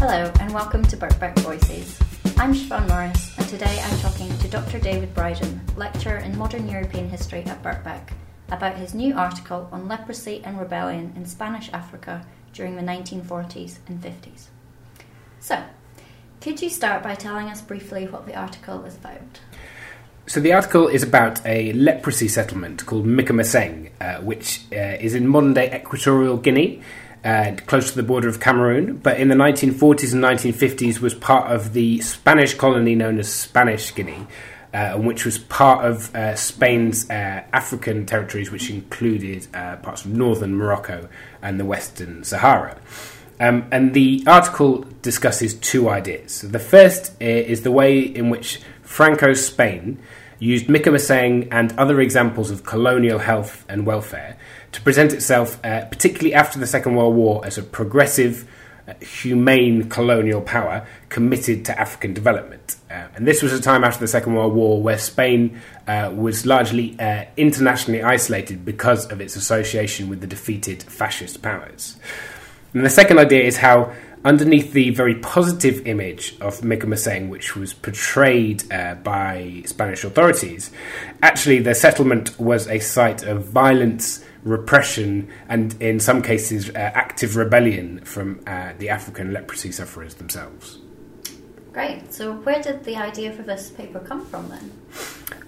Hello, and welcome to Birkbeck Voices. I'm Siobhan Morris, and today I'm talking to Dr. David Brydan, lecturer in modern European history at Birkbeck, about his new article on leprosy and rebellion in Spanish Africa during the 1940s and 50s. So, could you start by telling us briefly what the article is about? So the article is about a leprosy settlement called Micomeseng, uh, which uh, is in modern-day Equatorial Guinea, uh, close to the border of Cameroon, but in the 1940s and 1950s was part of the Spanish colony known as Spanish Guinea, uh, which was part of uh, Spain's uh, African territories, which included uh, parts of northern Morocco and the western Sahara. Um, and the article discusses two ideas. The first uh, is the way in which Franco's Spain used Micomeseng and other examples of colonial health and welfare to present itself, uh, particularly after the Second World War, as a progressive, uh, humane colonial power committed to African development. Uh, and this was a time after the Second World War where Spain uh, was largely uh, internationally isolated because of its association with the defeated fascist powers. And the second idea is how underneath the very positive image of Micomeseng, which was portrayed uh, by Spanish authorities, actually the settlement was a site of violence, repression, and in some cases, uh, active rebellion from uh, the African leprosy sufferers themselves. Great. So, where did the idea for this paper come from then?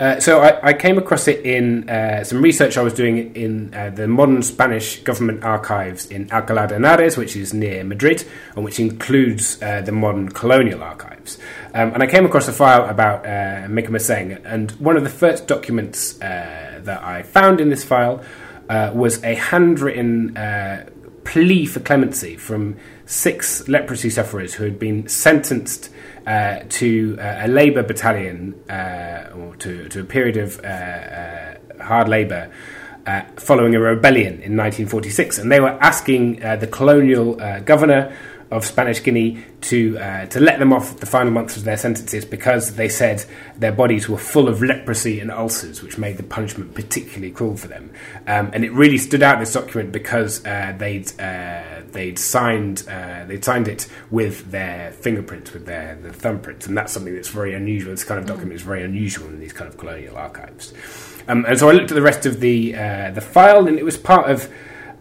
Uh, so I, I, came across it in uh, some research I was doing in uh, the modern Spanish government archives in Alcalá de Henares, which is near Madrid, and which includes uh, the modern colonial archives. Um, and I came across a file about uh, Micomeseng, and one of the first documents uh, that I found in this file uh, was a handwritten plea for clemency from six leprosy sufferers who had been sentenced uh, to uh, a labour battalion uh, or to, to a period of uh, hard labour. following a rebellion in 1946, and they were asking the colonial governor of Spanish Guinea to uh, to let them off the final months of their sentences because they said their bodies were full of leprosy and ulcers, which made the punishment particularly cruel for them. Um, and it really stood out this document because uh, they'd uh, they'd signed uh, they'd signed it with their fingerprints, with their, their thumbprints, and that's something that's very unusual. This kind of document is very unusual in these kind of colonial archives. Um, and so I looked at the rest of the uh, the file, and it was part of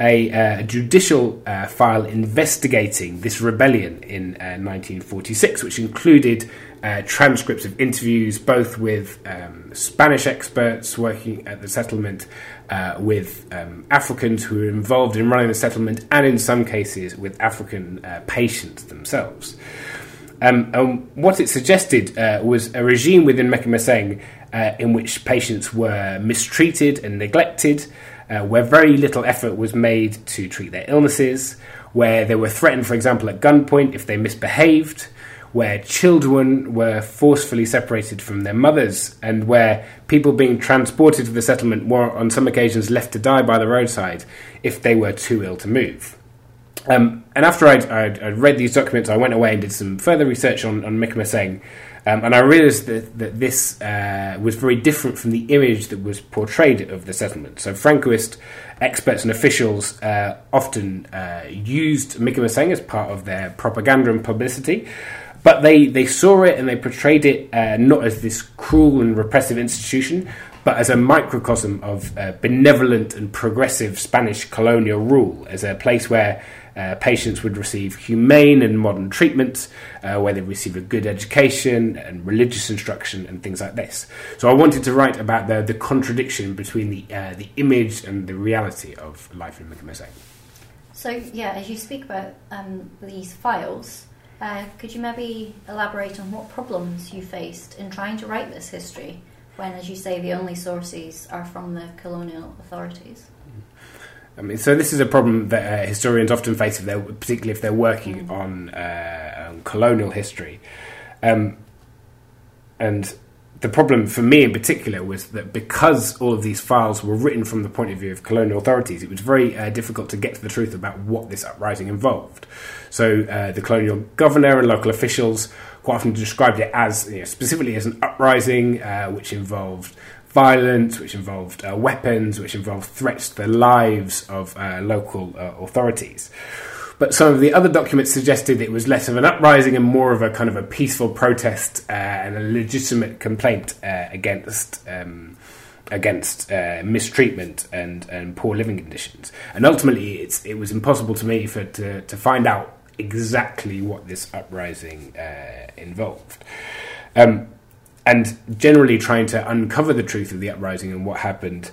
a, uh, judicial uh, file investigating this rebellion in uh, 1946, which included uh, transcripts of interviews both with um, Spanish experts working at the settlement, uh, with um, Africans who were involved in running the settlement, and in some cases with African uh, patients themselves. Um, and what it suggested was a regime within Micomeseng in which patients were mistreated and neglected uh, where very little effort was made to treat their illnesses, where they were threatened, for example, at gunpoint if they misbehaved, where children were forcefully separated from their mothers, and where people being transported to the settlement were, on some occasions, left to die by the roadside if they were too ill to move. Um, and after I'd, I'd, I'd, read these documents, I went away and did some further research on, on Micomeseng, um, and I realised that, that this uh, was very different from the image that was portrayed of the settlement. So, Francoist experts and officials uh, often uh, used Micomeseng as part of their propaganda and publicity, but they, they saw it and they portrayed it uh, not as this cruel and repressive institution, but as a microcosm of uh, benevolent and progressive Spanish colonial rule, as a place where uh, patients would receive humane and modern treatments, uh, where they receive a good education and religious instruction and things like this. So I wanted to write about the, the contradiction between the, uh, the image and the reality of life in Micomeseng. So, yeah, as you speak about um, these files, uh, could you maybe elaborate on what problems you faced in trying to write this history when, as you say, the only sources are from the colonial authorities? I mean, so this is a problem that uh, historians often face, if they're, particularly if they're working mm. on, uh, on colonial history. Um, and the problem for me in particular was that because all of these files were written from the point of view of colonial authorities, it was very uh, difficult to get to the truth about what this uprising involved. So uh, the colonial governor and local officials quite often described it as you know, specifically as an uprising uh, which involved violence, which involved uh, weapons, which involved threats to the lives of uh, local uh, authorities. But some of the other documents suggested it was less of an uprising and more of a kind of a peaceful protest uh, and a legitimate complaint uh, against. Um, against uh, mistreatment and, and poor living conditions, and ultimately, it's, it was impossible to me for to, to find out exactly what this uprising uh, involved. Um, and generally, trying to uncover the truth of the uprising and what happened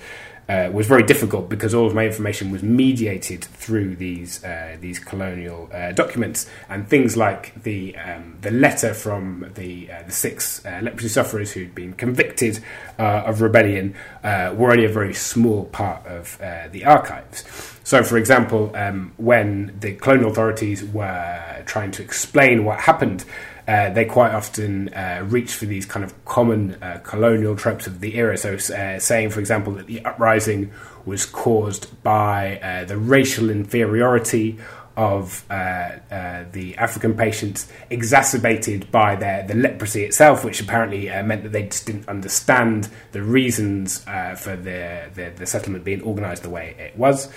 uh, was very difficult because all of my information was mediated through these uh, these colonial uh, documents and things like the um, the letter from the uh, the six uh, leprosy sufferers who'd been convicted uh, of rebellion were only a very small part of the archives. So, for example, um, when the colonial authorities were trying to explain what happened uh, they quite often uh, reach for these kind of common uh, colonial tropes of the era. So, uh, saying, for example, that the uprising was caused by uh, the racial inferiority of the African patients, exacerbated by their the leprosy itself, which apparently meant that they just didn't understand the reasons for the, the, the settlement being organised the way it was.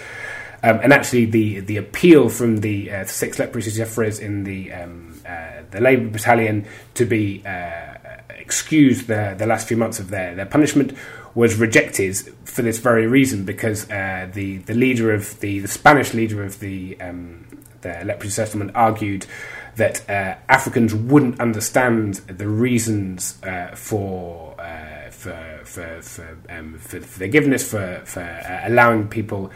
Um, and actually, the the appeal from the uh, six leprosy sufferers in the um, uh, the Labour Battalion to be uh, excused the the last few months of their, their punishment was rejected for this very reason because uh, the the leader of the the Spanish leader of the um, the leprosy settlement argued that uh, Africans wouldn't understand the reasons uh, for, for, for, for, um, for, for forgiveness, for, for allowing people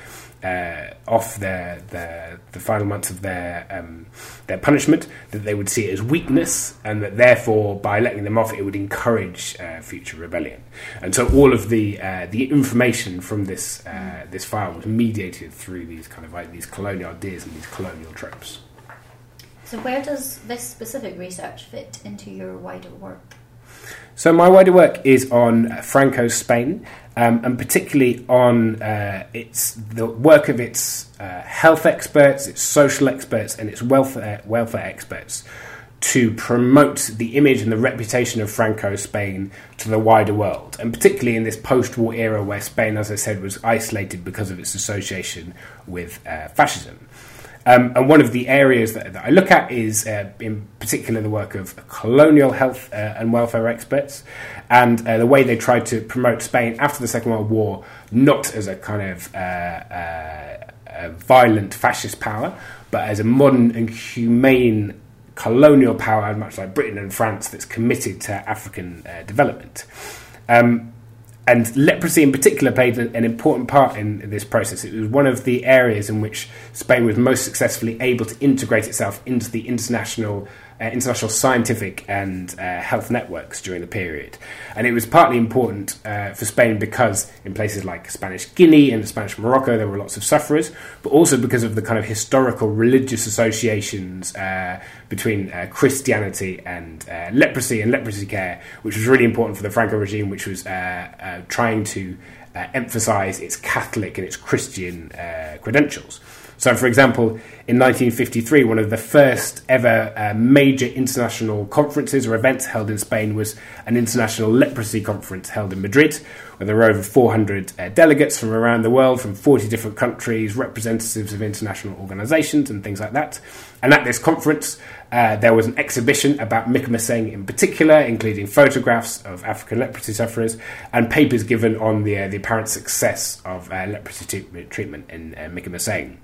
uh, off their, their the final months of their um, their punishment, that they would see it as weakness, and that therefore by letting them off, it would encourage uh, future rebellion. And so all of the uh, the information from this uh, this file was mediated through these kind of like these colonial ideas and these colonial tropes. So where does this specific research fit into your wider work? So my wider work is on Franco Spain, um, and particularly on uh, its the work of its uh, health experts, its social experts, and its welfare welfare experts to promote the image and the reputation of Franco Spain to the wider world, and particularly in this post-war era where Spain, as I said, was isolated because of its association with uh, fascism. Um, and one of the areas that, that I look at is, uh, in particular, the work of colonial health uh, and welfare experts, and uh, the way they tried to promote Spain after the Second World War, not as a kind of uh, uh, violent fascist power, but as a modern and humane colonial power, much like Britain and France, that's committed to African uh, development. Um, and leprosy in particular played an important part in this process. It was one of the areas in which Spain was most successfully able to integrate itself into the international uh, international scientific and uh, health networks during the period. And it was partly important uh, for Spain because in places like Spanish Guinea and Spanish Morocco there were lots of sufferers, but also because of the kind of historical religious associations uh, between uh, Christianity and uh, leprosy and leprosy care, which was really important for the Franco regime, which was trying to emphasize its Catholic and its Christian credentials. So, for example, in 1953, one of the first ever uh, major international conferences or events held in Spain was an international leprosy conference held in Madrid, where there were over 400 uh, delegates from around the world, from 40 different countries, representatives of international organizations, and things like that. And at this conference, uh, there was an exhibition about Micomeseng in particular, including photographs of African leprosy sufferers and papers given on the, uh, the apparent success of uh, leprosy treatment in uh, Micomeseng.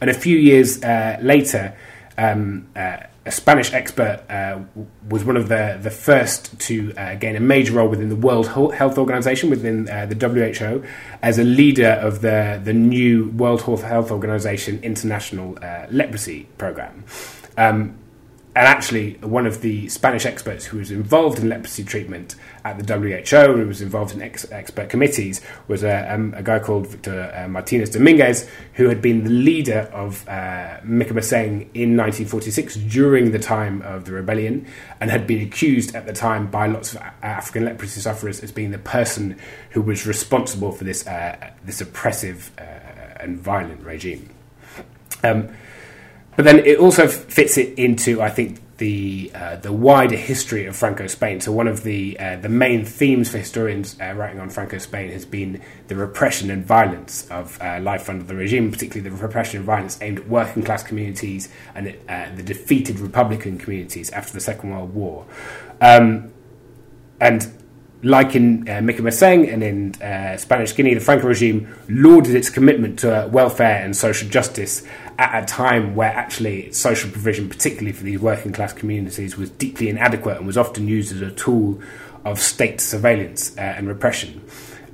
And a few years uh, later, um, uh, a Spanish expert uh, was one of the, the first to uh, gain a major role within the World Health Organization, within uh, the WHO, as a leader of the, the new World Health Organization International uh, Leprosy Program. Um, and actually, one of the Spanish experts who was involved in leprosy treatment at the WHO and who was involved in ex- expert committees was a, um, a guy called Victor uh, Martinez Dominguez, who had been the leader of uh, Micomeseng in 1946 during the time of the rebellion and had been accused at the time by lots of African leprosy sufferers as being the person who was responsible for this, uh, this oppressive uh, and violent regime. Um, but then it also fits it into, I think, the uh, the wider history of Franco Spain. So one of the uh, the main themes for historians uh, writing on Franco Spain has been the repression and violence of uh, life under the regime, particularly the repression and violence aimed at working class communities and uh, the defeated republican communities after the Second World War. Um, and like in uh, and in uh, Spanish Guinea, the Franco regime lauded its commitment to welfare and social justice at a time where actually social provision, particularly for these working class communities, was deeply inadequate and was often used as a tool of state surveillance uh, and repression.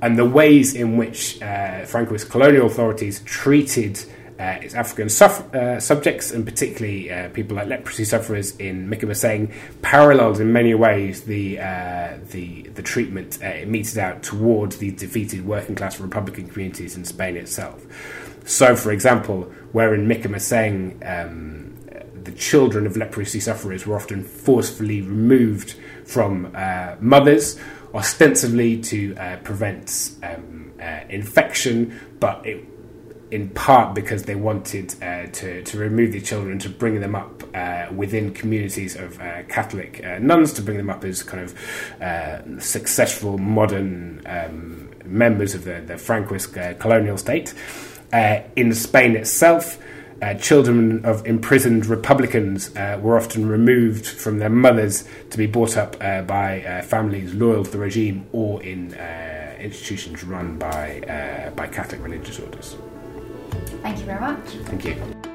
And the ways in which uh, Francoist colonial authorities treated uh, its African suf- uh, subjects, and particularly uh, people like leprosy sufferers in Micomeseng, parallels in many ways the uh, the the treatment uh, it meted out towards the defeated working class Republican communities in Spain itself. So, for example, where in Micomeseng, um, the children of leprosy sufferers were often forcefully removed from uh, mothers, ostensibly to prevent um, infection, but it in part because they wanted uh, to, to remove the children, to bring them up uh, within communities of uh, Catholic uh, nuns, to bring them up as kind of uh, successful modern um, members of the, the Francoist uh, colonial state. Uh, in Spain itself, uh, children of imprisoned Republicans uh, were often removed from their mothers to be brought up by families loyal to the regime or in institutions run by, by Catholic religious orders. Thank you very much. Thank you.